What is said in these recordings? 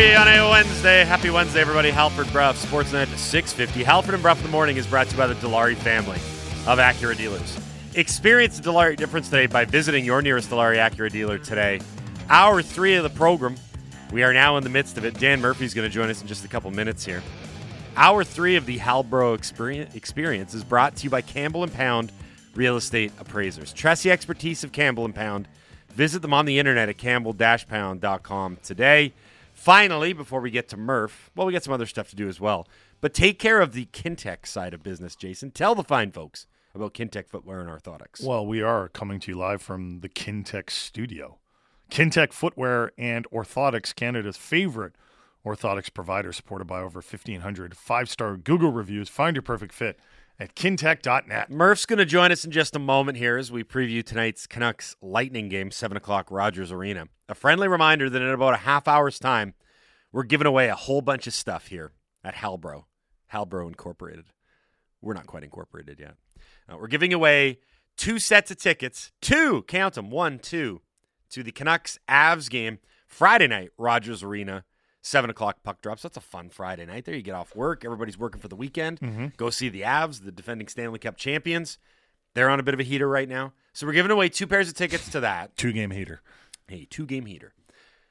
803 on a Wednesday. Happy Wednesday, everybody. Halford Brough, Sportsnet 650. Halford and Brough in the morning is brought to you by the Dilawri family of Acura dealers. Experience the Dilawri difference today by visiting your nearest Dilawri Acura dealer today. Hour three of the program. We are now in the midst of it. Dan Murphy's going to join us in just a couple minutes here. Hour three of the Halbro experience, experience is brought to you by Campbell and Pound Real Estate Appraisers. Trust the expertise of Campbell and Pound. Visit them on the internet at campbell-pound.com today. Finally, before we get to Murph, well, we got some other stuff to do as well. But take care of the Kintec side of business, Jason. Tell the fine folks about Kintec footwear and orthotics. Well, we are coming to you live from the Kintec studio. Kintec Footwear and Orthotics, Canada's favorite orthotics provider, supported by over 1,500 five star Google reviews. Find your perfect fit at kintec.net. Murph's going to join us in just a moment here as we preview tonight's Canucks Lightning game, 7 o'clock, Rogers Arena. A friendly reminder that in about a half hour's time, we're giving away a whole bunch of stuff here at Halbro, Halbro Incorporated. We're not quite incorporated yet. Uh, we're giving away two sets of tickets, two, count them, one, two, to the Canucks Avs game Friday night, Rogers Arena. Seven o'clock puck drops. That's a fun Friday night. There you get off work. Everybody's working for the weekend. Mm-hmm. Go see the Avs, the defending Stanley Cup champions. They're on a bit of a heater right now. So we're giving away two pairs of tickets to that. Two game heater. Hey, two game heater.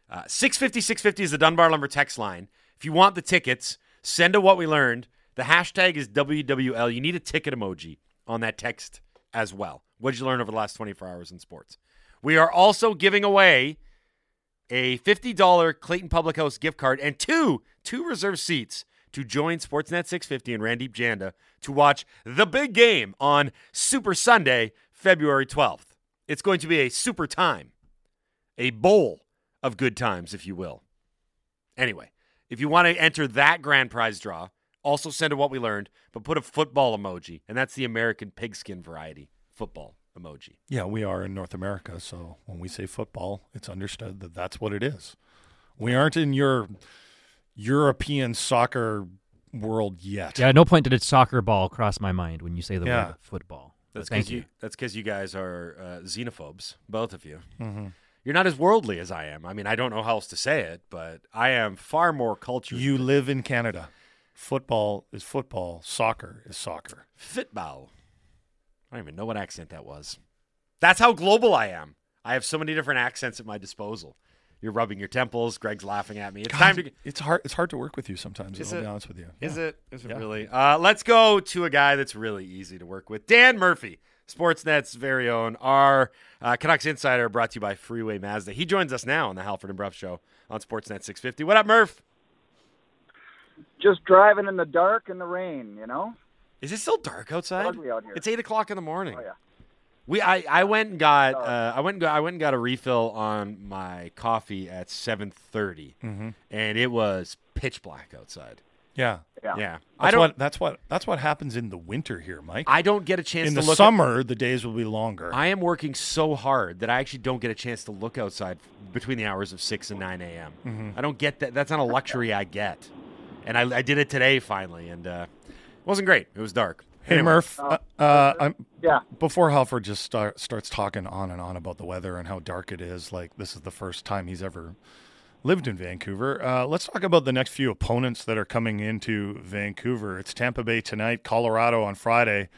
Uh, 650 650 is the Dunbar Lumber text line. If you want the tickets, send a what we learned. The hashtag is WWL. You need a ticket emoji on that text as well. What did you learn over the last 24 hours in sports? We are also giving away a $50 Clayton Public House gift card and two two reserve seats to join Sportsnet 650 and Randeep Janda to watch the big game on Super Sunday, February 12th. It's going to be a super time, a bowl of good times, if you will. Anyway, if you want to enter that grand prize draw, also send a what we learned, but put a football emoji, and that's the American pigskin variety football emoji. Yeah, we are in North America, so when we say football, it's understood that that's what it is. We aren't in your European soccer world yet. Yeah, at no point did a soccer ball cross my mind when you say the Yeah. word football. That's Thank because you. That's because you guys are uh, xenophobes, both of you. Mm-hmm. You're not as worldly as I am. I mean, I don't know how else to say it, but I am far more cultured. You live in Canada. Football is football. Soccer is soccer. Fitball. I don't even know what accent that was. That's how global I am. I have so many different accents at my disposal. You're rubbing your temples. Greg's laughing at me. It's time to. It's hard. It's hard to work with you sometimes. Is I'll it? be honest with you. Is Yeah. it? Is it Yeah. really? Uh, let's go to a guy that's really easy to work with. Dan Murphy, Sportsnet's very own, our uh, Canucks insider, brought to you by Freeway Mazda. He joins us now on the Halford and Brough Show on Sportsnet 650. What up, Murph? just driving in the dark and the rain, you know? Is it still dark outside? Ugly out here. It's eight o'clock in the morning. Oh yeah. We I, I went and got uh, I went and got, I went and got a refill on my coffee at seven Mhm. and it was pitch black outside. Yeah. Yeah. Yeah, That's I don't what. That's what. That's what happens in the winter here, Mike. I don't get a chance in to the look. summer, the days will be longer. I am working so hard that I actually don't get a chance to look outside between the hours of six and nine a.m. Mhm. I don't get that. That's not a luxury I get, and I, I did it today finally, and uh, it wasn't great. It was dark. Hey Anyway. Murph, uh, uh, I'm, Yeah. before Halford just start, starts talking on and on about the weather and how dark it is, like this is the first time he's ever lived in Vancouver. Uh, let's talk about the next few opponents that are coming into Vancouver. It's Tampa Bay tonight, Colorado on Friday,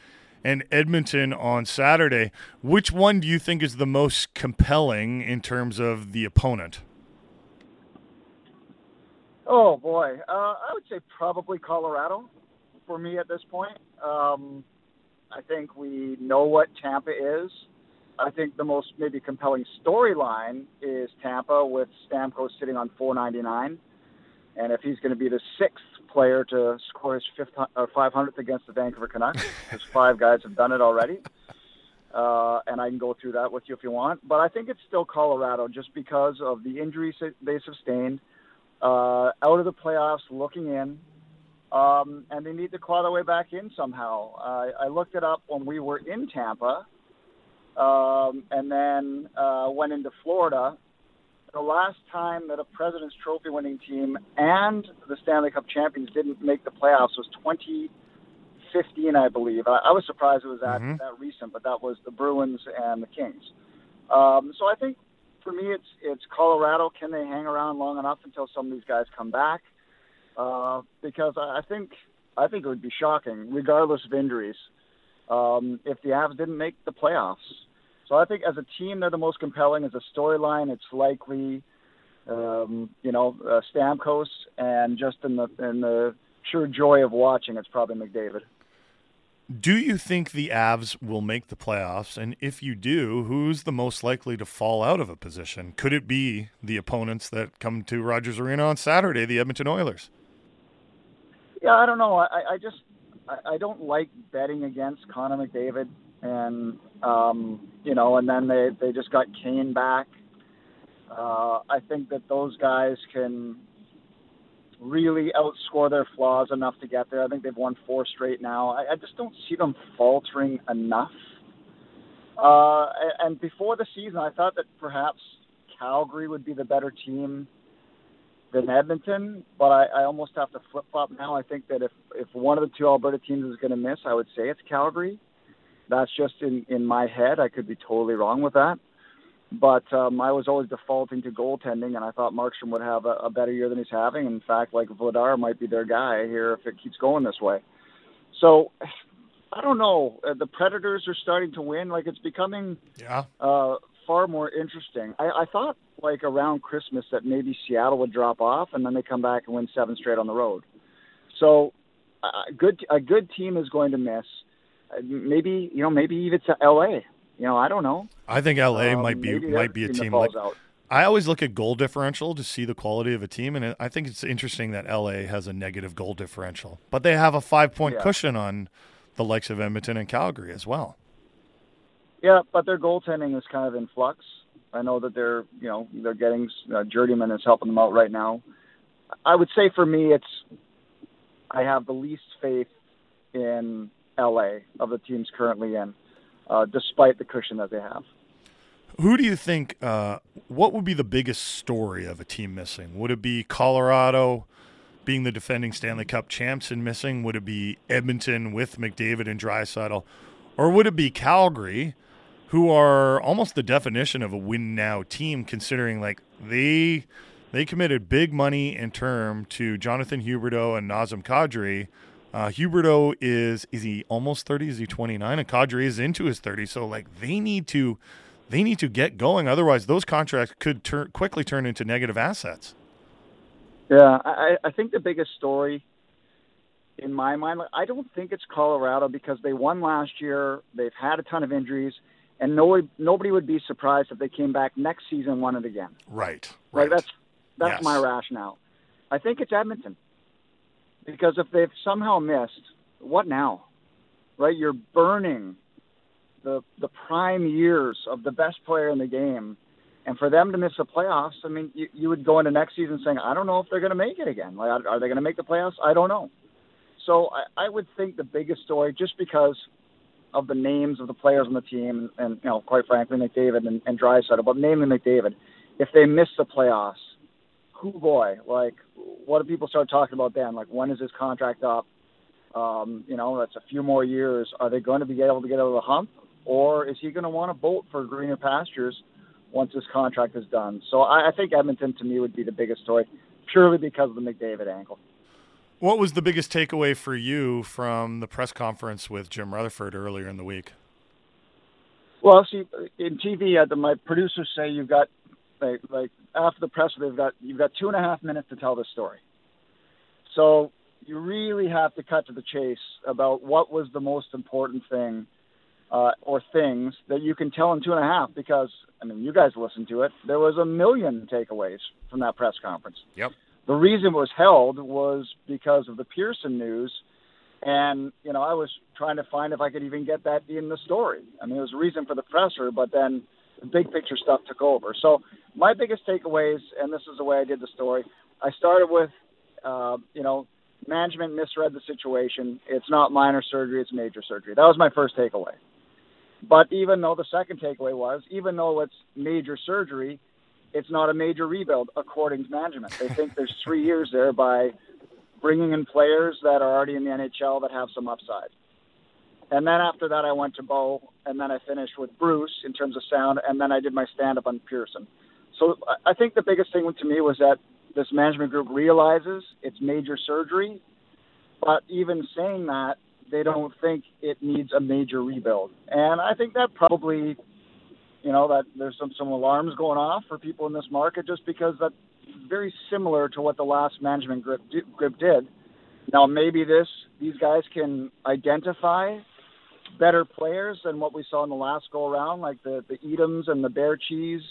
and Edmonton on Saturday. Which one do you think is the most compelling in terms of the opponent? Oh boy, uh, I would say probably Colorado for me at this point. Um, I think we know what Tampa is. I think the most maybe compelling storyline is Tampa with Stamkos sitting on 499, and if he's going to be the sixth player to score his fifth or 500th against the Vancouver Canucks, because five guys have done it already. Uh, and I can go through that with you if you want, but I think it's still Colorado just because of the injuries they sustained uh, out of the playoffs, looking in, um, and they need to claw their way back in somehow. Uh, I looked it up when we were in Tampa, um, and then uh, went into Florida. The last time that a President's Trophy winning team and the Stanley Cup champions didn't make the playoffs was 2015, I believe. I, I was surprised it was that Mhm. that recent, but that was the Bruins and the Kings. Um, so I think for me, it's it's Colorado. Can they hang around long enough until some of these guys come back? Uh, because I think I think it would be shocking, regardless of injuries, um, if the Avs didn't make the playoffs. So I think as a team, they're the most compelling. As a storyline, it's likely, um, you know, uh, Stamkos, and just in the in the pure joy of watching, it's probably McDavid. Do you think the Avs will make the playoffs? And if you do, who's the most likely to fall out of a position? Could it be the opponents that come to Rogers Arena on Saturday, the Edmonton Oilers? Yeah, I don't know. I, I just I, I don't like betting against Connor McDavid, and um, you know, and then they they just got Kane back. Uh, I think that those guys can really outscore their flaws enough to get there. I think they've won four straight now. I, I just don't see them faltering enough. Uh, and before the season, I thought that perhaps Calgary would be the better team than Edmonton, but I, I almost have to flip flop now. I think that if if one of the two Alberta teams is going to miss, I would say it's Calgary. That's just in in my head. I could be totally wrong with that, but um, I was always defaulting to goaltending, and I thought Markstrom would have a, a better year than he's having. In fact, like Vladar might be their guy here if it keeps going this way. So. I don't know. Uh, the Predators are starting to win. Like it's becoming Yeah. uh, far more interesting. I, I thought like around Christmas that maybe Seattle would drop off and then they come back and win seven straight on the road. So uh, good a good team is going to miss. Uh, maybe you know maybe even to L.A. You know I don't know. I think LA Um, might be might be a that team like out. I always look at goal differential to see the quality of a team, and I think it's interesting that LA has a negative goal differential, but they have a five point Yeah. cushion on the likes of Edmonton and Calgary as well. Yeah, but their goaltending is kind of in flux. I know that they're, you know, they're getting uh, Journeyman is helping them out right now. I would say for me, it's I have the least faith in LA of the teams currently in, uh, despite the cushion that they have. Who do you think? Uh, what would be the biggest story of a team missing? Would it be Colorado being the defending Stanley Cup champs and missing? Would it be Edmonton with McDavid and Draisaitl, or would it be Calgary, who are almost the definition of a win now team, considering like they they committed big money in term to Jonathan Huberdeau and Nazem Kadri. Uh, Huberdeau is is he almost thirty? Is he twenty nine? And Kadri is into his thirty. So like they need to they need to get going. Otherwise, those contracts could turn quickly turn into negative assets. Yeah, I, I think the biggest story in my mind, I don't think it's Colorado because they won last year. They've had a ton of injuries, and nobody nobody would be surprised if they came back next season won it again. Right. Like that's that's Yes. my rationale. I think it's Edmonton because if they've somehow missed, what now? Right, you're burning the the prime years of the best player in the game, and for them to miss the playoffs, I mean, you, you would go into next season saying, I don't know if they're going to make it again. Like, are are they going to make the playoffs? I don't know. So I, I would think the biggest story, just because of the names of the players on the team, and you know, quite frankly, McDavid and, and Draisaitl, but namely McDavid, if they miss the playoffs, who boy, like, what do people start talking about then? Like, when is his contract up? Um, you know, that's a few more years. Are they going to be able to get over the hump, or is he going to want to bolt for greener pastures once his contract is done? So I, I think Edmonton to me would be the biggest story, purely because of the McDavid angle. What was the biggest takeaway for you from the press conference with Jim Rutherford earlier in the week? Well, see, in TV, the, my producers say you've got like, like after the press, they've got you've got two and a half minutes to tell the story. So you really have to cut to the chase about what was the most important thing uh, or things that you can tell in two and a half. Because I mean, you guys listened to it. There was a million takeaways from that press conference. Yep. The reason it was held was because of the Pearson news and, you know, I was trying to find if I could even get that in the story. I mean, it was a reason for the presser, but then the big picture stuff took over. So my biggest takeaways, and this is the way I did the story, I started with, uh, you know, management misread the situation. It's not minor surgery, it's major surgery. That was my first takeaway. But even though the second takeaway was, even though it's major surgery, it's not a major rebuild, according to management. They think there's three years there by bringing in players that are already in the NHL that have some upside. And then after that, I went to Bo, and then I finished with Bruce in terms of sound, and then I did my stand up on Pearson. So I think the biggest thing to me was that this management group realizes it's major surgery, but even saying that, they don't think it needs a major rebuild. And I think that probably, you know, that there's some, some alarms going off for people in this market just because that's very similar to what the last management group, group did. Now, maybe this these guys can identify better players than what we saw in the last go around, like the the Etems and the Baertschis,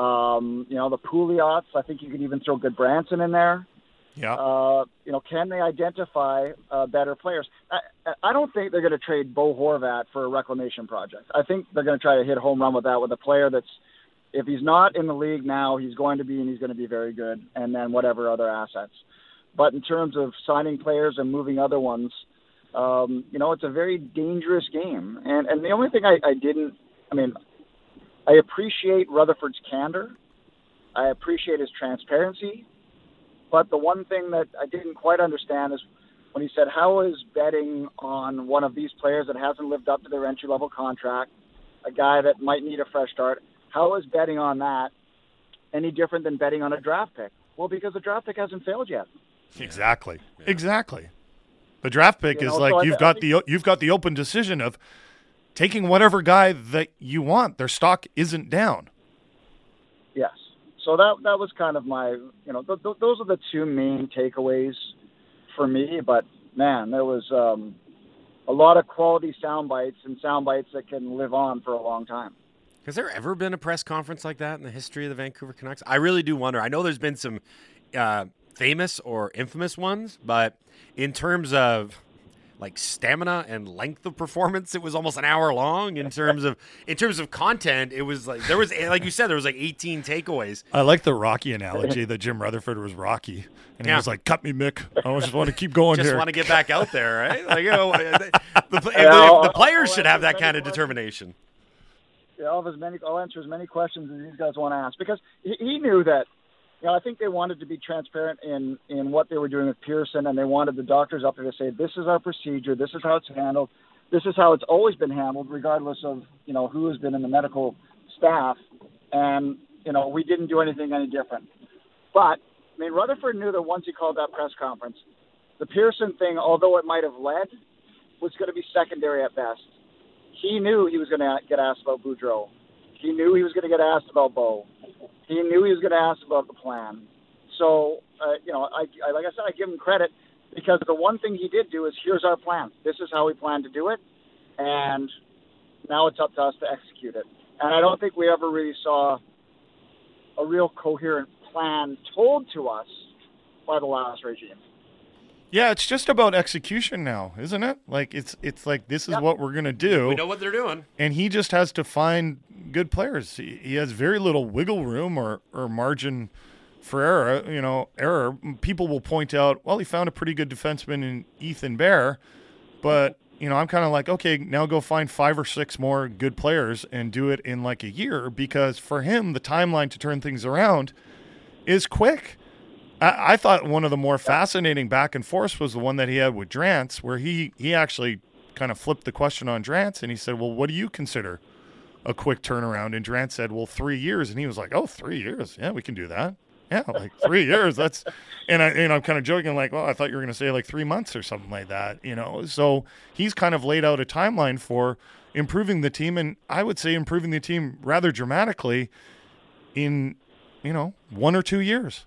um, you know, the Pouliots. I think you could even throw Gudbranson in there. Yeah. Uh, you know, can they identify uh, better players? I, I don't think they're going to trade Bo Horvat for a reclamation project. I think they're going to try to hit home run with that with a player that's, if he's not in the league now, he's going to be and he's going to be very good, and then whatever other assets. But in terms of signing players and moving other ones, um, you know, it's a very dangerous game. And and the only thing I, I didn't, I mean, I appreciate Rutherford's candor. I appreciate his transparency. But the one thing that I didn't quite understand is when he said, How is betting on one of these players that hasn't lived up to their entry level contract, a guy that might need a fresh start, how is betting on that any different than betting on a draft pick? Well, because the draft pick hasn't failed yet. Exactly. Yeah. Exactly. The draft pick you is know, like so you've I, got I the you've got the open decision of taking whatever guy that you want. Their stock isn't down. So that that was kind of my, you know, th- th- those are the two main takeaways for me. But man, there was um, a lot of quality sound bites and sound bites that can live on for a long time. Has there ever been a press conference like that in the history of the Vancouver Canucks? I really do wonder. I know there's been some uh, famous or infamous ones, but in terms of like stamina and length of performance it was almost an hour long in terms of in terms of content. It was like there was like you said there was like 18 takeaways. I like the rocky analogy that jim rutherford was rocky and he was like cut me mick. I just want to keep going just here. want to get back out there right? Like you know the, the, the, the players should have that kind of determination. Yeah, I'll, as many, I'll answer as many questions as these guys want to ask because he, he knew that you know, I think they wanted to be transparent in in what they were doing with Pearson, and they wanted the doctors up there to say, "This is our procedure. This is how it's handled. This is how it's always been handled, regardless of you know who has been in the medical staff." And you know, we didn't do anything any different. But I mean, Rutherford knew that once he called that press conference, the Pearson thing, although it might have led, was going to be secondary at best. He knew he was going to get asked about Boudreau. He knew he was going to get asked about Bo. He knew he was going to ask about the plan. So, uh, you know, I, I, like I said, I give him credit because the one thing he did do is here's our plan. This is how we plan to do it, and now it's up to us to execute it. And I don't think we ever really saw a real coherent plan told to us by the last regime. Yeah, it's just about execution now, isn't it? Like it's it's like this is yep. what we're gonna do. We know what they're doing, and he just has to find good players. He, he has very little wiggle room or or margin for error. You know, error. People will point out, well, he found a pretty good defenseman in Ethan Bear, but you know, I'm kind of like, okay, now go find five or six more good players and do it in like a year because for him, the timeline to turn things around is quick. I, I thought one of the more fascinating back and forths was the one that he had with Drance, where he he actually kind of flipped the question on Drance and he said, "Well, what do you consider a quick turnaround?" And Drance said, "Well, three years." And he was like, "Oh, three years? Yeah, we can do that." Yeah, like three years. That's and I and I'm kind of joking, like, well, I thought you were going to say like three months or something like that, you know. So he's kind of laid out a timeline for improving the team, and I would say improving the team rather dramatically in you know one or two years.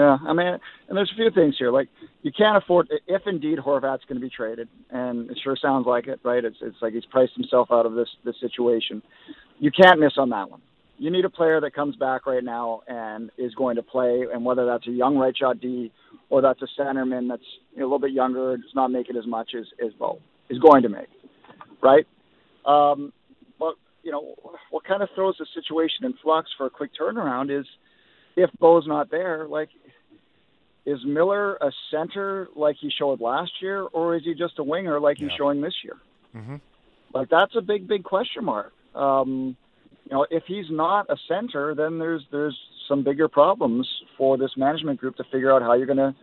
Yeah, I mean, and there's a few things here. Like, you can't afford if indeed Horvat's going to be traded, and it sure sounds like it, right? It's it's like he's priced himself out of this this situation. You can't miss on that one. You need a player that comes back right now and is going to play, and whether that's a young right shot D or that's a centerman that's a little bit younger, does not make it as much as as Bo is going to make, right? Um, but you know, what kind of throws the situation in flux for a quick turnaround is if Bo's not there, like is Miller a center like he showed last year, or is he just a winger like yeah. he's showing this year? Mm-hmm. Like that's a big, big question mark. Um, you know, if he's not a center, then there's there's some bigger problems for this management group to figure out how you're going to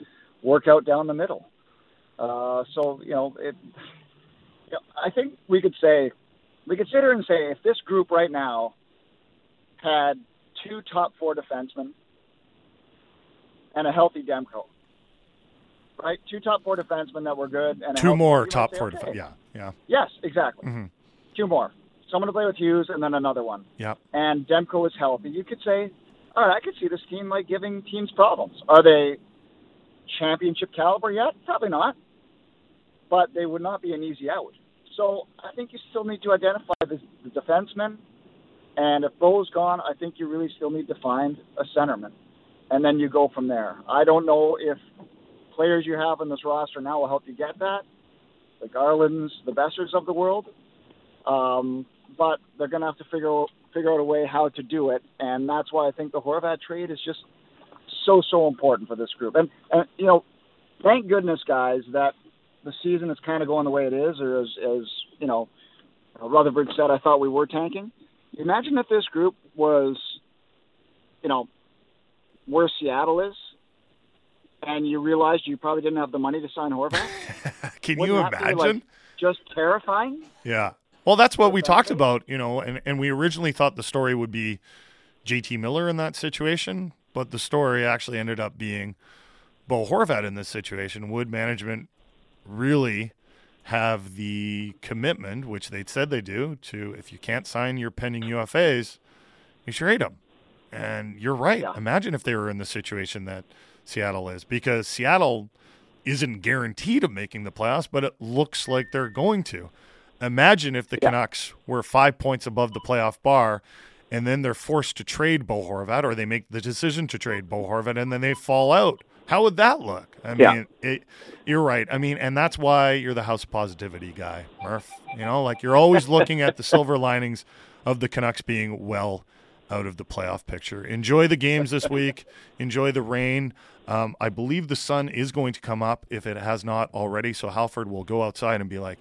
work out down the middle. Uh, so you know, it you know, I think we could say, we could sit here and say if this group right now had two top four defensemen and a healthy Demko, right? Two top four defensemen that were good and a Two more top say, four. okay. Def- yeah, yeah, Yes, exactly. Mhm. Two more. Someone to play with Hughes and then another one. yeah. And Demko is healthy. You could say, all right, I could see this team like giving teams problems. Are they championship caliber yet? Probably not. But they would not be an easy out. So I think you still need to identify the, the defenseman. And if Bo's gone, I think you really still need to find a centerman. And then you go from there. I don't know if players you have in this roster now will help you get that. The Garlands, the Boesers of the world. Um, but they're going to have to figure figure out a way how to do it, and that's why I think the Horvat trade is just so so important for this group. And and you know, thank goodness, guys, that the season is kind of going the way it is, or as as you know, Rutherford said, I thought we were tanking. Imagine if this group was, you know, where Seattle is, and you realized you probably didn't have the money to sign Horvat. Can Wouldn't you be, like, imagine? just terrifying. Yeah. Well, that's what we talked about, you know, and, and we originally thought the story would be JT Miller in that situation, but the story actually ended up being Bo Horvat in this situation. Would management really have the commitment, which they said they do, to if you can't sign your pending UFAs, you should trade them? And you're right. Yeah. Imagine if they were in the situation that Seattle is, because Seattle isn't guaranteed of making the playoffs, but it looks like they're going to. Imagine if the Yeah. Canucks were five points above the playoff bar, and then they're forced to trade Bo Horvat, or they make the decision to trade Bo Horvat, and then they fall out. How would that look? I Yeah. mean, it, you're right. I mean, and that's why you're the house positivity guy, Murph. You know, like you're always looking at the silver linings of the Canucks being well out of the playoff picture. Enjoy the games this week. Enjoy the rain. Um, I believe the sun is going to come up if it has not already. So Halford will go outside and be like,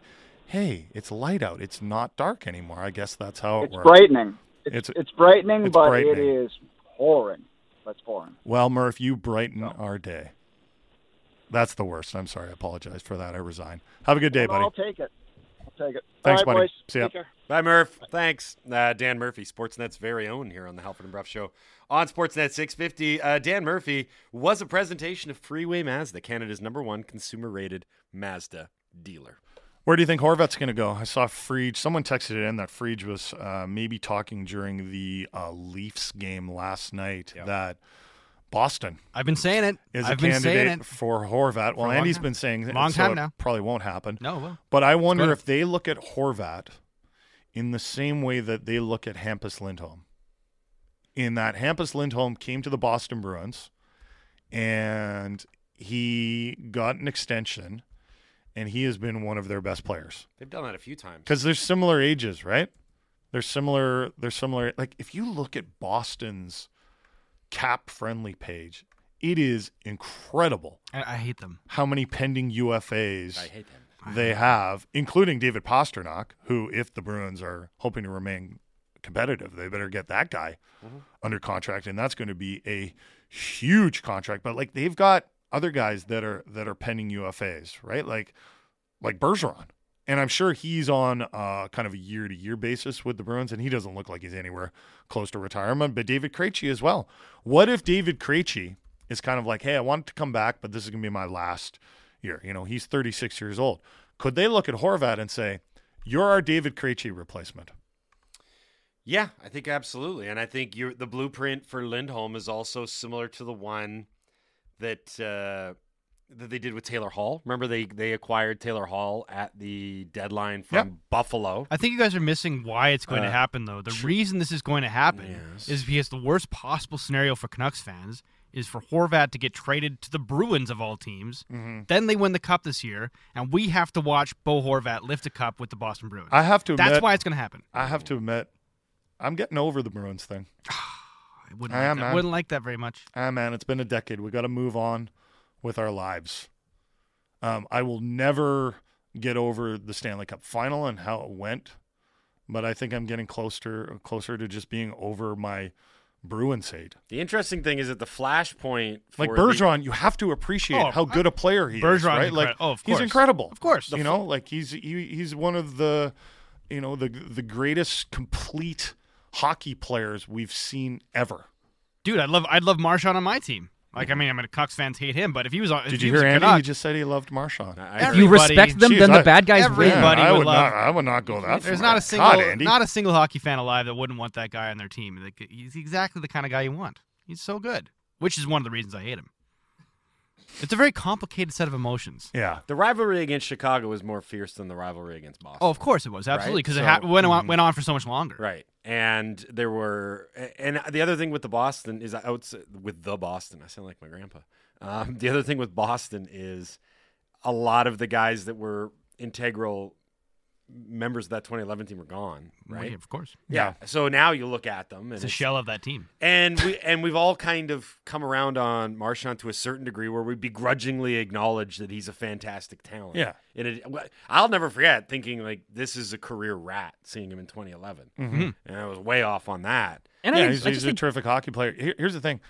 "Hey, it's light out. It's not dark anymore." I guess that's how it It's works. brightening. It's, It's- it's, brightening, it's but brightening. it is pouring. That's pouring. Well, Murph, you brighten our day. That's the worst. I'm sorry. I apologize for that. I resign. Have a good day, Well, I'll buddy. take it. I'll take it. Thanks, All right, buddy. boys. See ya. Take care. Bye, Murph. Thanks. Uh, Dan Murphy, Sportsnet's very own here on the Halford and Brough Show on Sportsnet 650. Uh, Dan Murphy was a presentation of Freeway Mazda, Canada's number one consumer rated Mazda dealer. Where do you think Horvat's going to go? I saw Freege. Someone texted it in that Freege was uh, maybe talking during the uh, Leafs game last night that Boston I've been saying it. is I've a been saying candidate it. for Horvat. Well, long Andy's been saying Long so time it now. Probably won't happen. No, well, But I wonder if they look at Horvat in the same way that they look at Hampus Lindholm. In that Hampus Lindholm came to the Boston Bruins and he got an extension and he has been one of their best players They've done that a few times. because they're similar ages, right? They're similar. They're similar. Like if you look at Boston's cap friendly page, it is incredible I, I hate them. how many pending UFAs I hate them. they have, including David Pastrnak, who, if the Bruins are hoping to remain competitive, they better get that guy mm-hmm. under contract, and that's going to be a huge contract. But like they've got other guys that are that are pending UFAs, right? Like like Bergeron, and I'm sure he's on uh, kind of a year to year basis with the Bruins, and he doesn't look like he's anywhere close to retirement. But David Krejci as well. What if David Krejci is kind of like, hey, I want to come back, but this is going to be my last year. You know, he's 36 years old. Could they look at Horvat and say, you're our David Krejci replacement? Yeah, I think absolutely, and I think the blueprint for Lindholm is also similar to the one that uh, that they did with Taylor Hall. Remember they they acquired Taylor Hall at the deadline from Yep. Buffalo. I think you guys are missing why it's going Uh, to happen, though. The reason this is going to happen Yes. is because the worst possible scenario for Canucks fans is for Horvat to get traded to the Bruins of all teams. Mm-hmm. Then they win the cup this year, and we have to watch Bo Horvat lift a cup with the Boston Bruins. I have to admit, That's why it's going to happen. I have to admit, I'm getting over the Bruins thing. I wouldn't, I like am, that. man. wouldn't like that very much. Ah, man, it's been a decade. We got to move on with our lives. Um, I will never get over the Stanley Cup final and how it went, but I think I'm getting closer closer to just being over my Bruins hate. The interesting thing is that the flashpoint for Like the- Bergeron, you have to appreciate Oh, how good a player he is, Bergeron's right? Like oh, of he's incredible. Of course. you know, like he's he, he's one of the you know the the greatest complete hockey players we've seen ever. Dude, I'd love I'd love Marchand on my team. Like I mean, I mean, Canucks fans hate him, but if he was on, if Did he you was hear Andy? Canuck- He just said he loved Marchand. I- If you respect them, Jeez, then the I- bad guys win. Everybody I would would love- not. I would not go that There's far. not a single, God, Andy. not a single hockey fan alive that wouldn't want that guy on their team. Like, he's exactly the kind of guy you want. He's so good, which is one of the reasons I hate him. It's a very complicated set of emotions. yeah. the rivalry against Chicago was more fierce than the rivalry against Boston. Oh, of course it was absolutely because So- it ha- went on, went on for so much longer. Right. And there were, and the other thing with the Boston is I would say with the Boston, I sound like my grandpa. Um, the other thing with Boston is a lot of the guys that were integral members of that 2011 team were gone, Well, right? yeah, of course. Yeah. So now you look at them, and It's a it's- shell of that team. and we and we've all kind of come around on Marchand to a certain degree, where we begrudgingly acknowledge that he's a fantastic talent. Yeah. And it, I'll never forget thinking like this is a career rat, seeing him in 2011, Mhm. and I was way off on that. And yeah, think- he's, I he's just a think terrific hockey player. Here, here's the thing: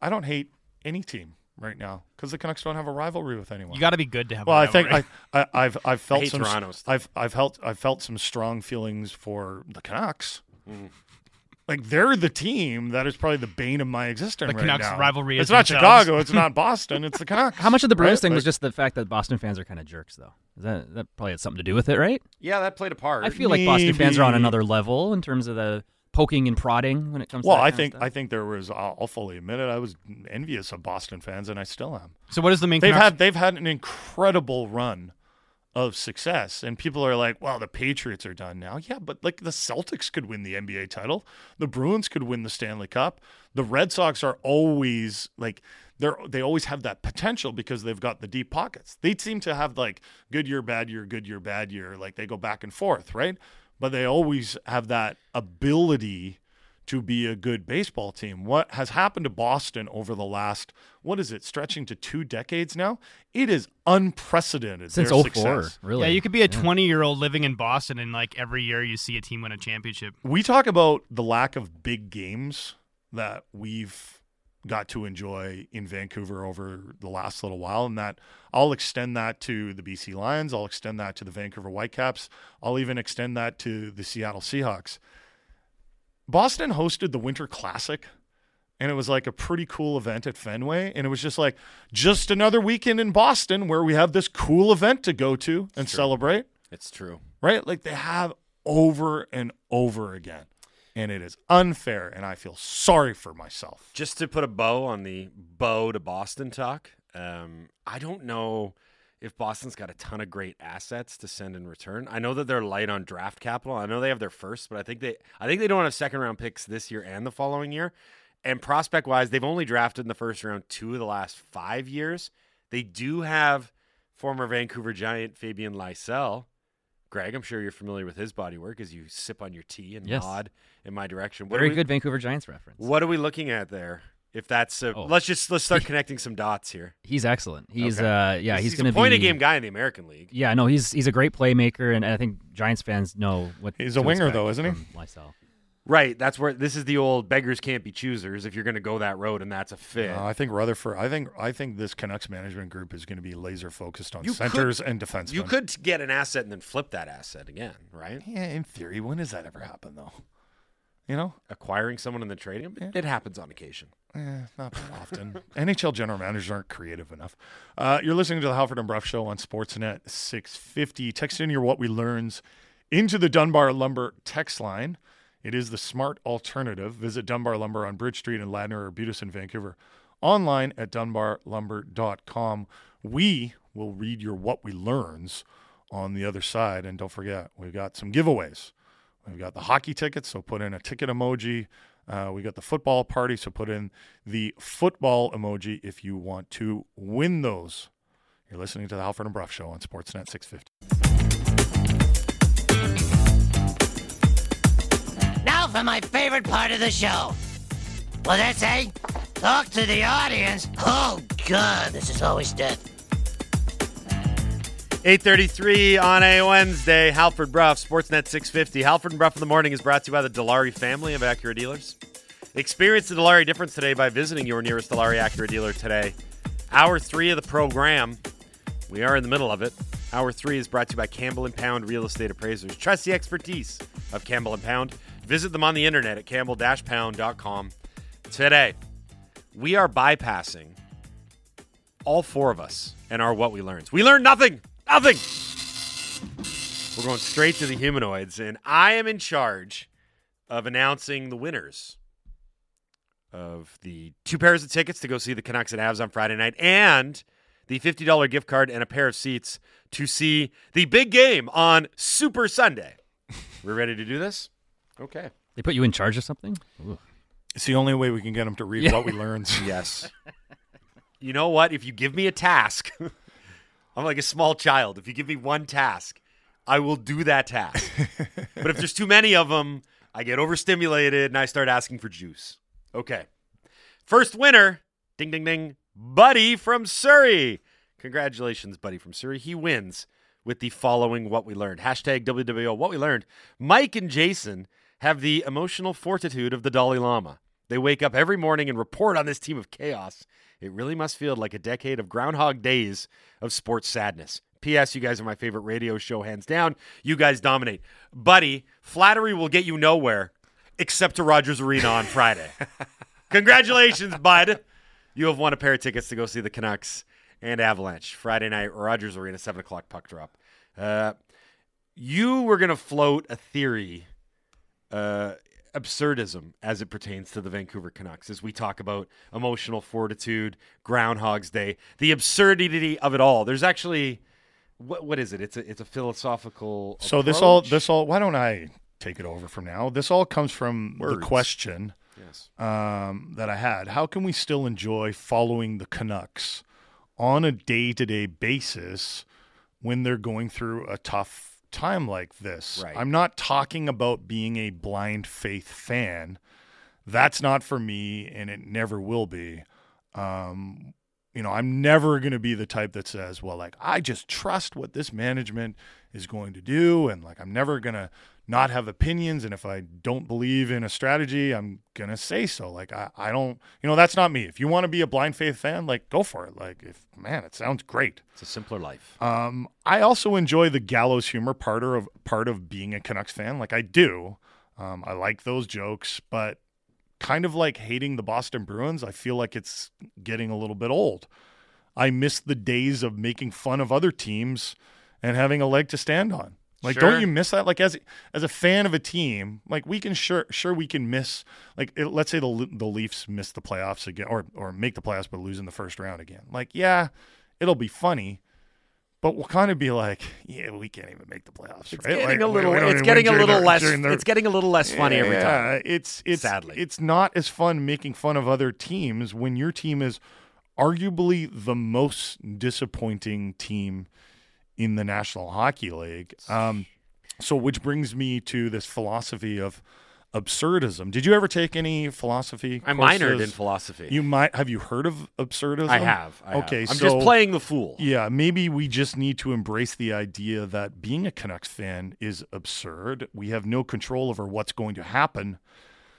I don't hate any team right now because the Canucks don't have a rivalry with anyone. You got to be good to have. well, a I think rivalry. I, I, I've I've felt hate some Toronto still. I've I've felt I've felt some strong feelings for the Canucks. Mm. Like they're the team that is probably the bane of my existence. The right Canucks now. rivalry It's is not themselves. Chicago. It's not Boston. It's the Canucks. how much of the Bruins right? thing was just the fact that Boston fans are kind of jerks, though? Is that that probably had something to do with it, right? Yeah, that played a part. I feel like Boston fans are on another level in terms of the poking and prodding when it comes. Well, to that I think. I think there was. I'll I'll fully admit it. I was envious of Boston fans, and I still am. so what is the main? They've had they've had an incredible run of success, and people are like, "Well, the Patriots are done now." Yeah, but like the Celtics could win the NBA title, the Bruins could win the Stanley Cup, the Red Sox are always like they're they always have that potential because they've got the deep pockets. They seem to have like good year, bad year, good year, bad year. Like they go back and forth, right? But they always have that ability to be a good baseball team. What has happened to Boston over the last, what is it, stretching to two decades now? It is unprecedented. since their 04, success. really. Yeah, you could be a 20 year old living in Boston, and like every year you see a team win a championship. We talk about the lack of big games that we've got to enjoy in Vancouver over the last little while, and that I'll extend that to the BC Lions. I'll extend that to the Vancouver Whitecaps. I'll even extend that to the Seattle Seahawks. Boston hosted the Winter Classic, and it was like a pretty cool event at Fenway. And it was just like just another weekend in Boston where we have this cool event to go to and celebrate, it's true. right? Like they have over and over again. And it is unfair, and I feel sorry for myself. Just to put a bow on the bow to Boston talk, um, I don't know if Boston's got a ton of great assets to send in return. I know that they're light on draft capital. I know they have their first, but I think they I think they don't have second round picks this year and the following year. And prospect wise, they've only drafted in the first round two of the last five years. They do have former Vancouver Giant Fabian Lysell. Greg, I'm sure you're familiar with his body work as you sip on your tea and Yes. nod in my direction. What are Very we- good Vancouver Giants reference. what are we looking at there? If that's a, Oh. let's just let's start connecting some dots here. He's excellent. He's Okay. uh yeah, he's, he's, going a to point be of game guy in the American League. Yeah, no, he's he's a great playmaker, and I think Giants fans know what. He's to a winger, though, isn't he? from Lysell. Right. That's where this is the old beggars can't be choosers. If you're going to go that road and that's a fit, I think Rutherford. I think I think this Canucks management group is going to be laser focused on You could- centers and defense. you could get an asset and then flip that asset again, right? yeah, in theory. When does that ever happen, though? You know, Acquiring someone in the trading Yeah. it happens on occasion. eh, not often. NHL general managers aren't creative enough. Uh, you're listening to the Halford and Brough Show on Sportsnet 650. Text in your what we learns into the Dunbar Lumber text line. It is the smart alternative. Visit Dunbar Lumber on Bridge Street in Ladner or Butus in Vancouver. Online at dunbarlumber.com. We will read your what we learns on the other side. And don't forget, we've got some giveaways. We've got the hockey tickets, so put in a ticket emoji. Uh, we got the football party, so put in the football emoji if you want to win those. You're listening to the Alfred and Brough Show on Sportsnet 650. For my favorite part of the show. Did I say? Talk to the audience. Oh, God, this is always dead. 833 on a Wednesday. Halford Brough, Sportsnet 650. Halford and Brough in the morning is brought to you by the Dilawri family of Acura dealers. Experience the Dilawri difference today by visiting your nearest Dilawri Acura dealer today. Hour three of the program. We are in the middle of it. Hour three is brought to you by Campbell and Pound Real Estate Appraisers. Trust the expertise of Campbell and Pound. Visit them on the internet at campbell-pound.com today. We are bypassing all four of us and our what we learned. We learned nothing. Nothing. We're going straight to the humanoids, and I am in charge of announcing the winners of the two pairs of tickets to go see the Canucks and Avs on Friday night and the $50 gift card and a pair of seats to see the big game on Super Sunday. We're ready to do this? Okay. They put you in charge of something? Ooh. It's the only way we can get them to read Yeah. what we learned. Yes. you know what? If you give me a task, I'm like a small child. If you give me one task, I will do that task. but if there's too many of them, I get overstimulated and I start asking for juice. Okay. First winner, ding, ding, ding, Buddy from Surrey. Congratulations, Buddy from Surrey. He wins with the following What We Learned. Hashtag WWO What We Learned. Mike and Jason have the emotional fortitude of the Dalai Lama. They wake up every morning and report on this team of chaos. It really must feel like a decade of Groundhog Days of sports sadness. P.S. You guys are my favorite radio show, hands down. You guys dominate. Buddy, flattery will get you nowhere except to Rogers Arena on Friday. Congratulations, bud. You have won a pair of tickets to go see the Canucks and Avalanche Friday night, Rogers Arena, 7 o'clock puck drop. Uh, you were going to float a theory, uh, absurdism as it pertains to the Vancouver Canucks as we talk about emotional fortitude, Groundhog's Day, the absurdity of it all. There's actually. What, what is it? It's a it's a philosophical. So this all this all why don't I take it over from now? This all comes from the question yes. um, that I had. How can we still enjoy following the Canucks on a day to day basis when they're going through a tough time like this? Right. I'm not talking about being a blind faith fan. That's not for me, and it never will be. Um, you know, I'm never going to be the type that says, well, like, I just trust what this management is going to do. And like, I'm never going to not have opinions. And if I don't believe in a strategy, I'm going to say so. Like, I, I don't, you know, that's not me. If you want to be a blind faith fan, like, go for it. Like, if, man, it sounds great. It's a simpler life. Um, I also enjoy the gallows humor part of part of being a Canucks fan. Like I do. Um, I like those jokes, but kind of like hating the Boston Bruins, I feel like it's getting a little bit old. I miss the days of making fun of other teams and having a leg to stand on. Like, Sure. don't you miss that? Like, as as a fan of a team, like we can sure sure we can miss. Like, it, let's say the the Leafs miss the playoffs again, or or make the playoffs but lose in the first round again. Like, yeah, it'll be funny, but we'll kind of be like, yeah, we can't even make the playoffs. It's right? getting Like, a little. It's getting a little the- less. the- It's getting a little less funny every time. yeah, It's it's Sadly. it's not as fun making fun of other teams when your team is arguably the most disappointing team in the National Hockey League. Um, so, which brings me to this philosophy of absurdism. Did you ever take any philosophy? I'm minored in philosophy. You might have you heard of absurdism? I have. I have. okay, I'm so just playing the fool. yeah, maybe we just need to embrace the idea that being a Canucks fan is absurd. We have no control over what's going to happen.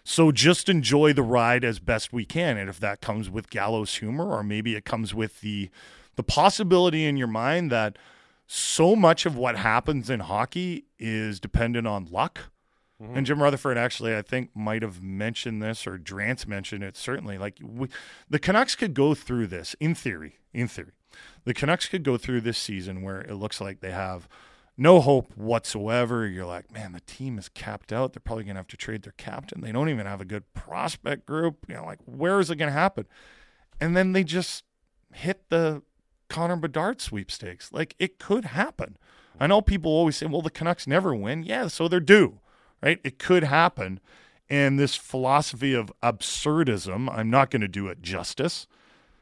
So just enjoy the ride as best we can. And if that comes with gallows humor, or maybe it comes with the the possibility in your mind that so much of what happens in hockey is dependent on luck. And mm-hmm. Jim Rutherford actually, I think, might have mentioned this, or Drance mentioned it. Certainly, like we, the Canucks could go through this in theory. In theory, the Canucks could go through this season where it looks like they have no hope whatsoever. You're like, man, the team is capped out. They're probably going to have to trade their captain. They don't even have a good prospect group. You know, like where is it going to happen? And then they just hit the Connor Bedard sweepstakes. Like it could happen. I know people always say, well, the Canucks never win. Yeah, so they're due, right? It could happen. And this philosophy of absurdism, I'm not going to do it justice.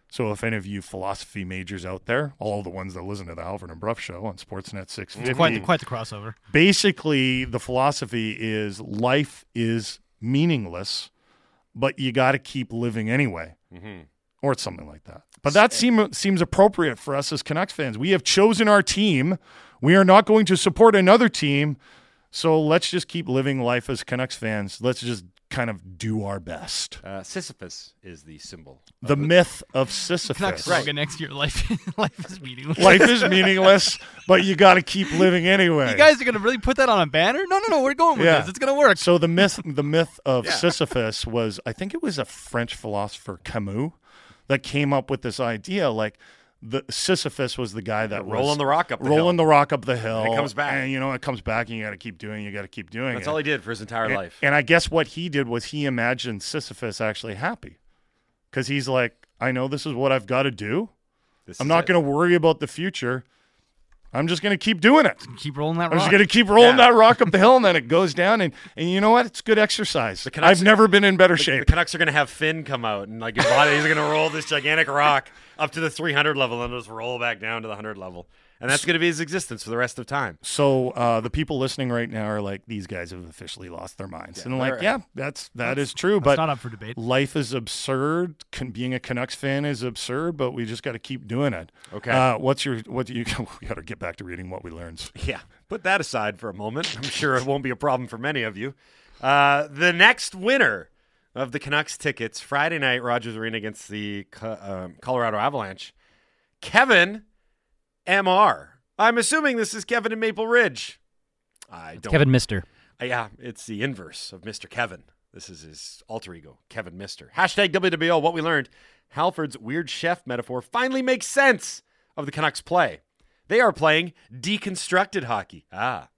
So if any of you philosophy majors out there, all the ones that listen to the Alfred and Brough show on Sportsnet 650, Quite the, quite the crossover. basically the philosophy is life is meaningless, but you got to keep living anyway, mm-hmm. or it's something like that. But that seem, seems appropriate for us as Canucks fans. We have chosen our team. We are not going to support another team. So let's just keep living life as Canucks fans. Let's just kind of do our best. Uh, Sisyphus is the symbol. The myth of Sisyphus. Canucks Sisyphus. next year. Life, life is meaningless. Life is meaningless, but you got to keep living anyway. You guys are gonna really put that on a banner? No, no, no. We're going with Yeah. this. It's gonna work. So the myth, the myth of Sisyphus was, I think it was a French philosopher Camus that came up with this idea. Like the Sisyphus was the guy that was rolling the rock up the rolling hill. the rock up the hill. And it comes back. and you know it comes back, and you got to keep doing. You got to keep doing That's it. all he did for his entire and, life. and I guess what he did was he imagined Sisyphus actually happy, because he's like, I know this is what I've got to do. This I'm not going to worry about the future. I'm just going to keep doing it. Keep rolling that I'm just going to keep rolling Yeah. that rock up the hill, and then it goes down. And, and you know what? It's good exercise. Canucks- I've never been in better The, the. Canucks are going to have Finn come out and like his body, he's going to roll this gigantic rock up to the 300 level and just roll back down to the 100 level, and that's going to be his existence for the rest of time. So uh, the people listening right now are like, these guys have officially lost their minds, and like, they're- yeah, that's that is true. That's But not up for debate. life is absurd. Can, being a Canucks fan is absurd, but we just got to keep doing it. Okay. Uh, what's your what do you? We got to get back to reading what we learned. Yeah, put that aside for a moment. I'm sure it won't be a problem for many of you. Uh, the next winner of the Canucks tickets Friday night, Rogers Arena against the Co- um, Colorado Avalanche, Kevin Mr. I'm assuming this is Kevin in Maple Ridge. I don't. Kevin Mister. Uh, yeah, it's the inverse of Mr. Kevin. This is his alter ego, Kevin Mister. Hashtag WWL. What we learned: Halford's weird chef metaphor finally makes sense of the Canucks' play. They are playing deconstructed hockey. Ah,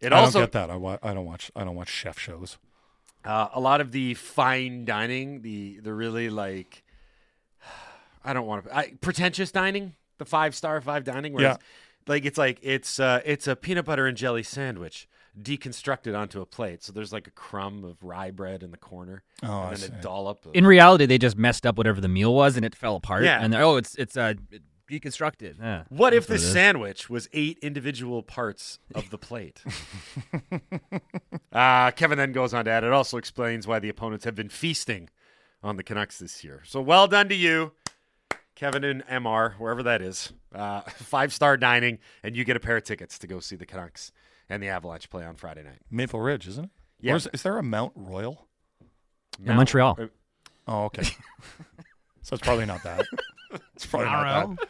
it I also don't get that. I, wa- I don't watch. I don't watch chef shows. uh, a lot of the fine dining, the the really like, I don't want to I, pretentious dining, the five star five dining, where Yeah. it's, like it's like it's uh, it's a peanut butter and jelly sandwich deconstructed onto a plate. So there's like a crumb of rye bread in the corner, Oh, I and then see. a dollop. Of, In reality, they just messed up whatever the meal was, and it fell apart. Yeah. And they're, oh, it's it's uh, deconstructed. Yeah, what if that's this sandwich was eight individual parts of the plate? uh, Kevin then goes on to add, it also explains why the opponents have been feasting on the Canucks this year. So well done to you, Kevin and MR, wherever that is. Uh, Five star dining, and you get a pair of tickets to go see the Canucks and the Avalanche play on Friday night. Maple Ridge, isn't it? Yeah. Is, is there a Mount Royal? In Montreal. Uh, Oh, okay. so it's probably not that. It's probably I don't that.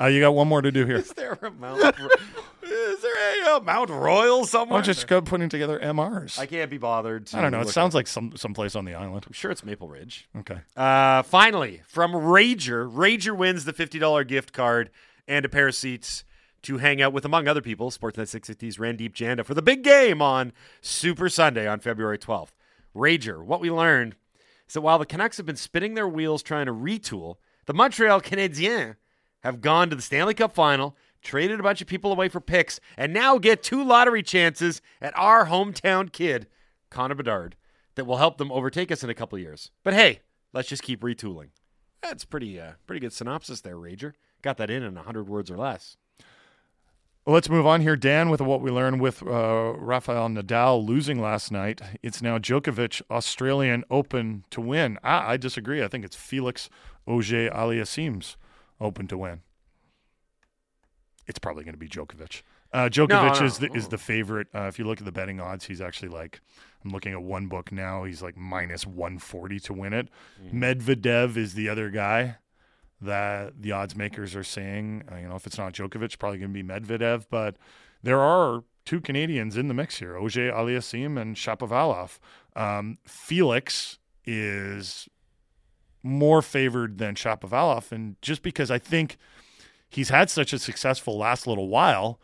Uh, you got one more to do here. Is there a Mount? is there a uh, Mount Royal somewhere? Don't just go putting together MRs? I can't be bothered. To I don't know. It sounds at- like some someplace on the island. I'm sure it's Maple Ridge. Okay. Uh, finally, from Rager, Rager wins the $50 gift card and a pair of seats to hang out with, among other people, Sportsnet 650's Randip Janda for the big game on Super Sunday on February 12th. Rager, what we learned is that while the Canucks have been spinning their wheels trying to retool, the Montreal Canadiens have gone to the Stanley Cup final, traded a bunch of people away for picks, and now get two lottery chances at our hometown kid, Connor Bedard, that will help them overtake us in a couple years. But hey, let's just keep retooling. That's pretty uh, pretty good synopsis there, Rager. Got that in in 100 words or less. Let's move on here, Dan, with what we learned with uh, Rafael Nadal losing last night. It's now Djokovic Australian Open to win. Ah, I disagree. I think it's Felix Auger Aliassime's Open to win. It's probably going to be Djokovic. Uh, Djokovic no, is the, is the favorite. Uh, if you look at the betting odds, he's actually like I'm looking at one book now. He's like minus 140 to win it. Medvedev is the other guy that the odds makers are saying. Uh, you know, if it's not Djokovic, probably going to be Medvedev. But there are two Canadians in the mix here: Auger Aliassime and Shapovalov. Um, Felix is more favored than Shapovalov, and just because I think he's had such a successful last little while.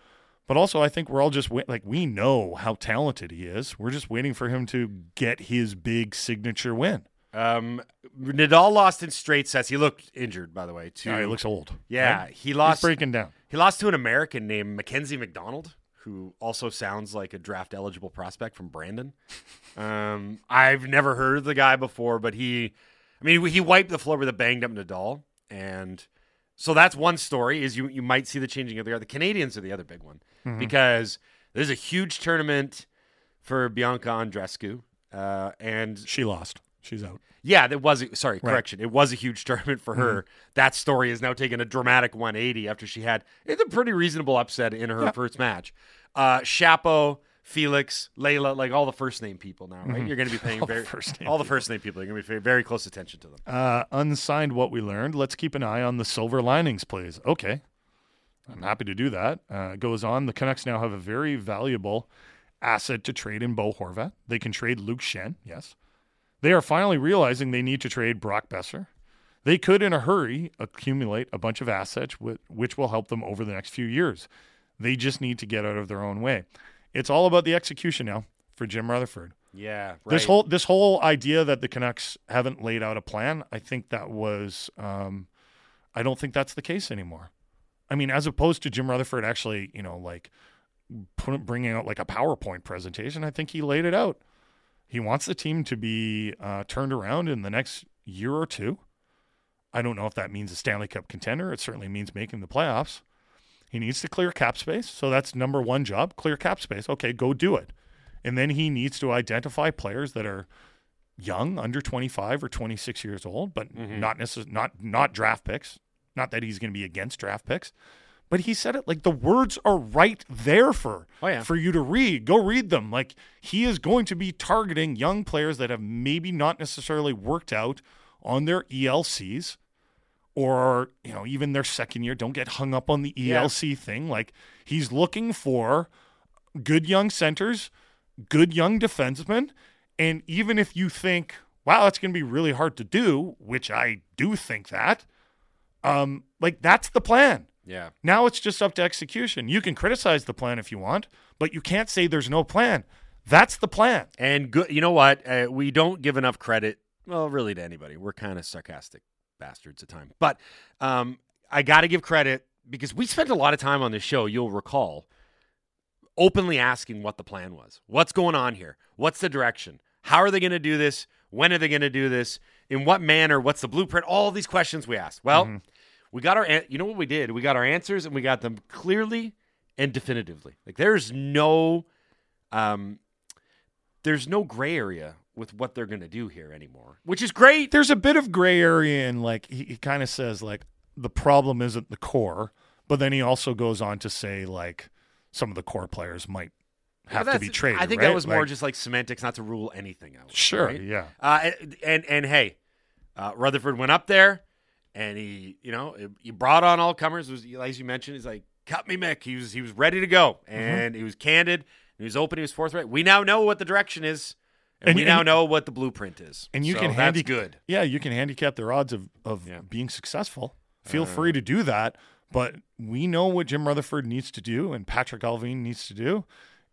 But also, I think we're all just wait- like we know how talented he is. We're just waiting for him to get his big signature win. Um, Nadal lost in straight sets. He looked injured, by the way. To Yeah, he looks old. yeah, right? he lost. He's breaking down. He lost to an American named Mackenzie McDonald, who also sounds like a draft eligible prospect from Brandon. Um, I've never heard of the guy before, but he, I mean, he wiped the floor with a banged up Nadal, and so that's one story. Is you you might see the changing of the guard. The Canadians are the other big one because there's a huge tournament for Bianca Andreescu, uh, and She lost. She's out. yeah, that was sorry, Right. correction. It was a huge tournament for her. That story has now taken a dramatic 180 after she had it's a pretty reasonable upset in her Yeah. first match. Uh Shapo Felix, Leylah, like all the first name people now, right? You're going to be paying Mm-hmm. All the very first name all the first name people. You're going to be paying very close attention to them. Uh, unsigned what we learned. Let's keep an eye on the silver linings, please. Okay. I'm happy to do that. Uh, goes on. The Canucks now have a very valuable asset to trade in Bo Horvat. They can trade Luke Schenn. Yes. They are finally realizing they need to trade Brock Boeser. They could, in a hurry, accumulate a bunch of assets whi- which will help them over the next few years. They just need to get out of their own way. It's all about the execution now for Jim Rutherford. Yeah, right. This whole this whole idea that the Canucks haven't laid out a plan, I think that was, um, I don't think that's the case anymore. I mean, as opposed to Jim Rutherford actually, you know, like put, bringing out like a PowerPoint presentation, I think he laid it out. He wants the team to be uh, turned around in the next year or two. I don't know if that means a Stanley Cup contender. It certainly means making the playoffs. He needs to clear cap space. So that's number one job clear cap space. Okay, go do it. And then he needs to identify players that are young, under 25 or 26 years old, but mm-hmm. not necessarily not not draft picks. Not that he's going to be against draft picks, but he said it like the words are right there for Oh, yeah. for you to read. Go read them. Like he is going to be targeting young players that have maybe not necessarily worked out on their ELCs or you know even their second year don't get hung up on the Yeah. ELC thing like he's looking for good young centers good young defensemen and even if you think wow that's going to be really hard to do which I do think that um like that's the plan yeah. now it's just up to execution you can criticize the plan if you want but you can't say there's no plan that's the plan And good, you know what? Uh, we don't give enough credit, well, really to anybody. We're kind of sarcastic bastards at time. But um, I got to give credit because we spent a lot of time on this show, you'll recall, openly asking what the plan was. What's going on here? What's the direction? How are they going to do this? When are they going to do this? In what manner? What's the blueprint? All these questions we asked. Well, we got our, you know what we did? We got our answers and we got them clearly and definitively. Like there's no, um, there's no gray area with what they're going to do here anymore, which is great. there's a bit of gray area and like he, he kind of says like the problem isn't the core but then he also goes on to say like some of the core players might have to be traded I think right? that was more just like semantics, not to rule anything out. sure right? yeah Uh, and, and and hey, uh, Rutherford went up there, and he, you know, he brought on all comers. Was as you mentioned, he's like, "Cut me, Mick." He was he was ready to go, Mm-hmm. and he was candid. He was open. He was forthright. We now know what the direction is, and, And we you- now and- know what the blueprint is. and you So can that's good. yeah you can handicap their odds of of Yeah. Uh. being successful feel free to do that but we know what Jim Rutherford needs to do and Patrik Allvin needs to do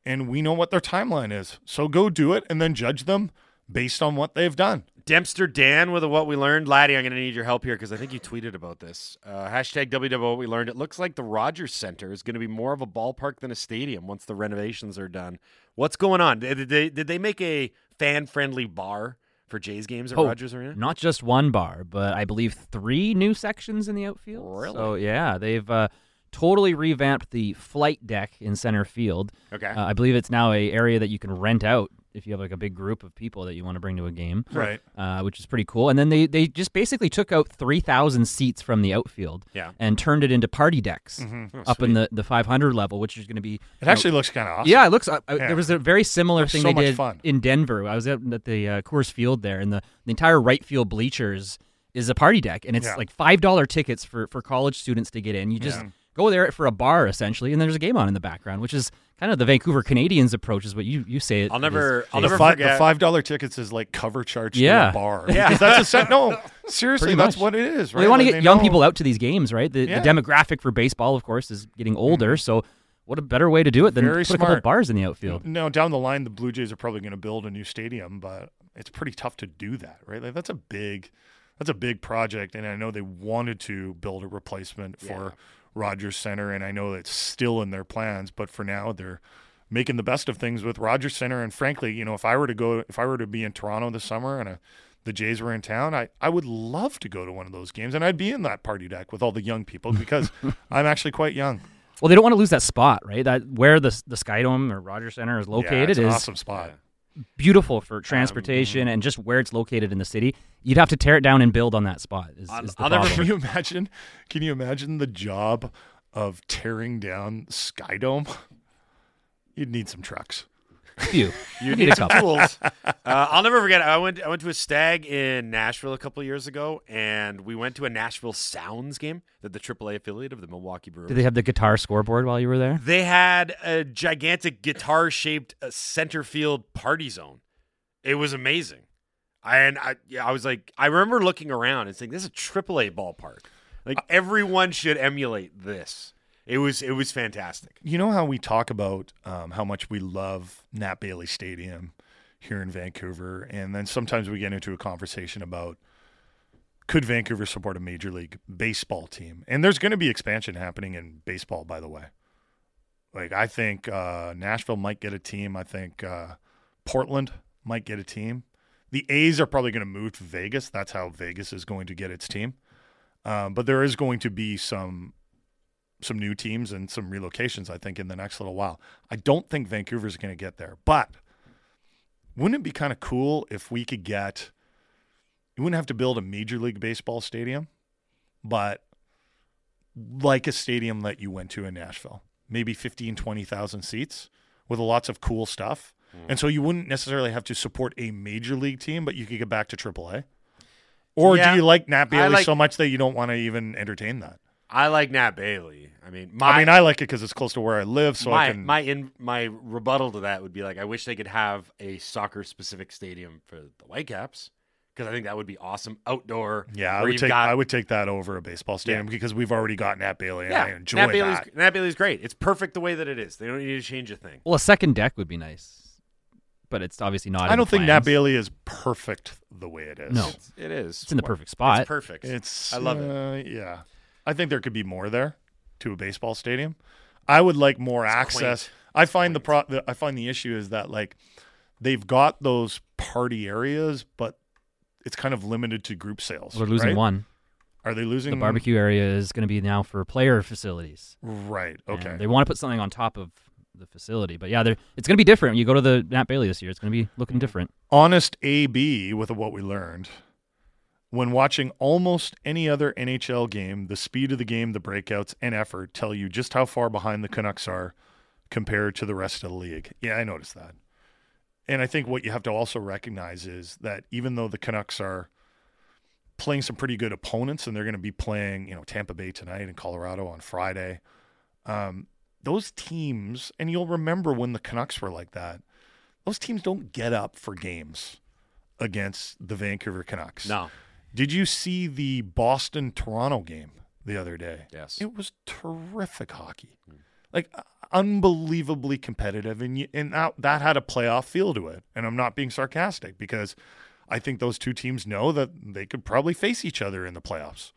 and we know what their timeline is so go do it and then judge them based on what they've done Dempster Dan with a what we learned. Laddie, I'm going to need your help here because I think you tweeted about this. Uh, hashtag WW what we learned. It looks like the Rogers Center is going to be more of a ballpark than a stadium once the renovations are done. What's going on? Did they, did they make a fan friendly bar for Jays games at Oh, Rogers Arena? Not just one bar, but I believe three new sections in the outfield. Really? So yeah, they've uh, totally revamped the flight deck in center field. Okay. Uh, I believe it's now a area that you can rent out if you have like a big group of people that you want to bring to a game. Right. Uh, which is pretty cool. And then they they just basically took out three thousand seats from the outfield. Yeah. And turned it into party decks Oh, up in the the five hundred level, which is going to be it actually looks kind of awesome yeah, it looks. Uh, uh, Yeah. There was a very similar That's thing so they did fun. in Denver. I was at, at the uh, Coors Field there, and the, the entire right field bleachers is a party deck, and it's Yeah. like five dollar tickets for for college students to get in. You just Yeah. go there for a bar essentially, and there's a game on in the background, which is kind of the Vancouver Canadians approach, is what you you say. It, I'll never- is, I'll never the, fi- forget- the five dollar tickets is like cover charge Yeah. to a bar. Yeah, that's a set. No, seriously, that's what it is. Right? Well, they want to Like, get young know- people out to these games, right? The, Yeah. the demographic for baseball, of course, is getting older. Mm-hmm. So, what a better way to do it than Very put a couple smart. bars in the outfield? No, down the line, the Blue Jays are probably going to build a new stadium, but it's pretty tough to do that, right? Like that's a big, that's a big project, and I know they wanted to build a replacement for Rogers Center, and I know it's still in their plans, but for now they're making the best of things with Rogers Center. And frankly, you know, if I were to go, if I were to be in Toronto this summer and a, the Jays were in town, I, I would love to go to one of those games, and I'd be in that party deck with all the young people because I'm actually quite young. Well, they don't want to lose that spot, right? That where the the Skydome or Rogers Center is yeah, located it's an is awesome spot. Beautiful for um, transportation mhm. and just where it's located in the city. You'd have to tear it down and build on that spot. Is, is I'll never. Can you imagine? Can you imagine the job of tearing down Skydome? You'd need some trucks. A few. You need need a couple. tools. Uh, I'll never forget. I went. I went to a stag in Nashville a couple years ago, and we went to a Nashville Sounds game, that the AAA affiliate of the Milwaukee Brewers. Did they have the guitar scoreboard while you were there? They had a gigantic guitar-shaped uh, center field party zone. It was amazing. I, and I, yeah, I was like, I remember looking around and saying, "This is a AAA ballpark. Like everyone should emulate this." It was, it was fantastic. You know how we talk about um, how much we love Nat Bailey Stadium here in Vancouver, and then sometimes we get into a conversation about could Vancouver support a major league baseball team? And there's going to be expansion happening in baseball, by the way. Like I think uh, Nashville might get a team. I think uh, Portland might get a team. The A's are probably going to move to Vegas. That's how Vegas is going to get its team. Um, but there is going to be some some new teams and some relocations, I think, in the next little while. I don't think Vancouver's going to get there, but wouldn't it be kind of cool if we could get, you wouldn't have to build a Major League Baseball stadium, but like a stadium that you went to in Nashville, maybe 15, 20,000 seats with lots of cool stuff. Mm. And so you wouldn't necessarily have to support a major league team, but you could get back to AAA. Or Yeah. do you like Nat Bailey like- so much that you don't want to even entertain that? I like Nat Bailey. I mean, my, I mean, I like it because it's close to where I live, so my I can. my in my rebuttal to that would be like, I wish they could have a soccer specific stadium for the Whitecaps because I think that would be awesome outdoor. yeah, I would take got- I would take that over a baseball stadium Yeah. because we've already got Nat Bailey, and yeah, I enjoy Nat Bailey's that. Nat Bailey's great. It's perfect the way that it is. They don't need to change a thing. Well, a second deck would be nice, but it's obviously not. I in don't think Nat. Bailey is perfect the way it is. No. It's, it is. It's in the perfect spot. It's perfect. It's I love it. uh, Yeah, I think there could be more there to a baseball stadium. I would like more access. quaint. I find the pro. The, I find the issue is that like they've got those party areas, but it's kind of limited to group sales. Well, they're losing right? one. Are they losing The barbecue area is going to be now for player facilities. Right. And Okay. They want to put something on top of the facility, but yeah, it's going to be different. When you go to the Nat Bailey this year, it's going to be looking hmm. different. honest AB with what we learned. When watching almost any other NHL game, the speed of the game, the breakouts, and effort tell you just how far behind the Canucks are compared to the rest of the league. Yeah, I noticed that. And I think what you have to also recognize is that even though the Canucks are playing some pretty good opponents and they're going to be playing, you know, Tampa Bay tonight and Colorado on Friday, um, those teams, and you'll remember when the Canucks were like that, those teams don't get up for games against the Vancouver Canucks. no. Did you see the Boston Toronto game the other day? Yes. It was terrific hockey. Like unbelievably competitive and you, and that, that had a playoff feel to it. And I'm not being sarcastic because I think those two teams know that they could probably face each other in the playoffs.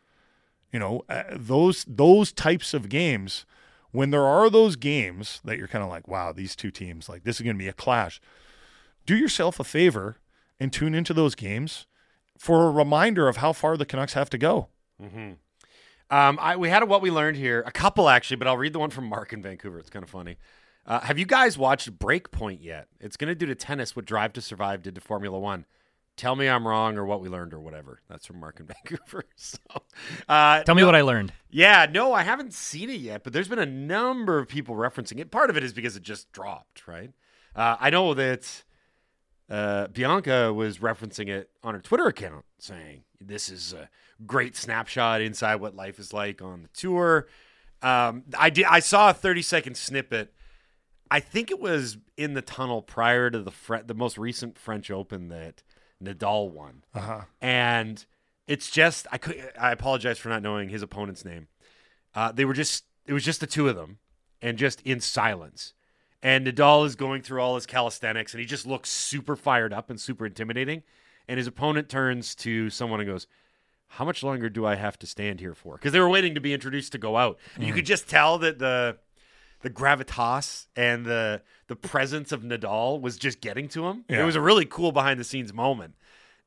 You know, uh, those those types of games when there are those games that you're kind of like, wow, these two teams like this is going to be a clash. Do yourself a favor and tune into those games for a reminder of how far the Canucks have to go. Um, I, we had a what we learned here, a couple actually, but I'll read the one from Mark in Vancouver. It's kind of funny. Uh, have you guys watched Breakpoint yet? It's going to do to tennis what Drive to Survive did to Formula One. Tell me I'm wrong or what we learned or whatever. That's from Mark in Vancouver. So, uh, Tell me no- what I learned. Yeah, no, I haven't seen it yet, but there's been a number of people referencing it. Part of it is because it just dropped, right? Uh, I know that uh, Bianca was referencing it on her Twitter account, saying this is a great snapshot inside what life is like on the tour. Um, I did. I saw a 30 second snippet. I think it was in the tunnel prior to the Fre- the most recent French Open that Nadal won Uh-huh. and it's just I could I apologize for not knowing his opponent's name. Uh, they were just it was just the two of them, and just in silence. And Nadal is going through all his calisthenics, and he just looks super fired up and super intimidating. And his opponent turns to someone and goes, "How much longer do I have to stand here for?" Because they were waiting to be introduced to go out. And You could just tell that the the gravitas and the the presence of Nadal was just getting to him. It was a really cool behind the scenes moment.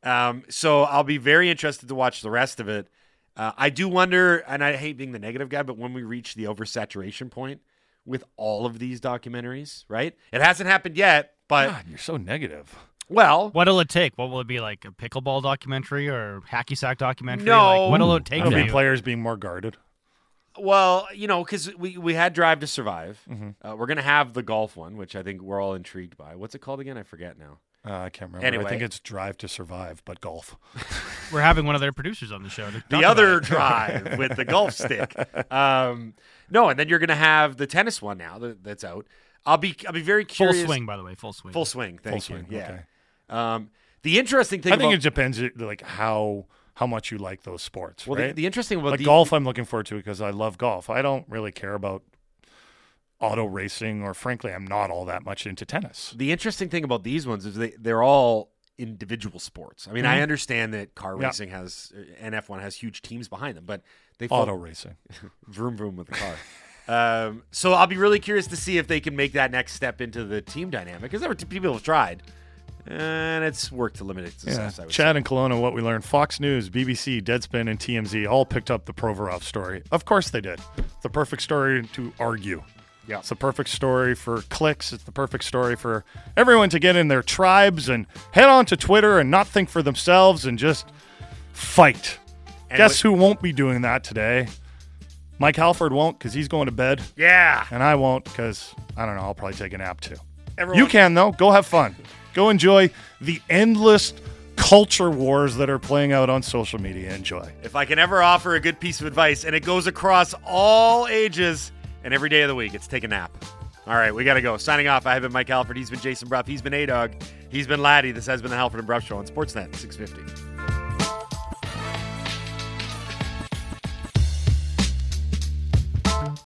Um, so I'll be very interested to watch the rest of it. Uh, I do wonder, and I hate being the negative guy, but when we reach the oversaturation point with all of these documentaries, right? It hasn't happened yet, but God, you're so negative. well, What'll it take? What will it be like? A pickleball documentary or hacky sack documentary? No. Like, what'll it take It'll be you? players being more guarded. Well, you know, because we, we had Drive to Survive. Mm-hmm. Uh, we're going to have the golf one, which I think we're all intrigued by. What's it called again? I forget now. Uh, I can't remember. I think it's Drive to Survive, but golf. We're having one of their producers on the show. to The other it. drive with the golf stick. Um, no, and then you're going to have the tennis one now that, that's out. I'll be I'll be very curious. full swing, by the way, full swing. Full swing. Thank Full you. Yeah. okay. Um, the interesting thing I think about, it depends, uh, like how how much you like those sports. well, right? the, the interesting about like the, golf, I'm looking forward to because I love golf. I don't really care about auto racing, or frankly, I'm not all that much into tennis. The interesting thing about these ones is they they're all individual sports. I mean, I Mhm. understand that car Yeah. racing has and F1 has huge teams behind them, but they fo- Auto racing. vroom vroom with the car. um, so I'll be really curious to see if they can make that next step into the team dynamic because there were people have tried, and it's worked to limited Yeah. success. I would Chad and Kelowna, what we learned Fox News, BBC, Deadspin, and TMZ all picked up the Provorov story. Of course they did. The perfect story to argue. Yeah. It's the perfect story for clicks. It's the perfect story for everyone to get in their tribes and head on to Twitter and not think for themselves and just fight. And Guess with- who won't be doing that today? Mike Halford won't because he's going to bed. Yeah, and I won't because I don't know. I'll probably take a nap too. everyone. You can though. Go have fun. Go enjoy the endless culture wars that are playing out on social media. Enjoy. If I can ever offer a good piece of advice, and it goes across all ages and every day of the week, it's take a nap. All right, we got to go. Signing off, I have been Mike Halford. He's been Jason Brough. He's been A Dog. He's been Laddie. This has been the Halford and Brough Show on Sportsnet 650.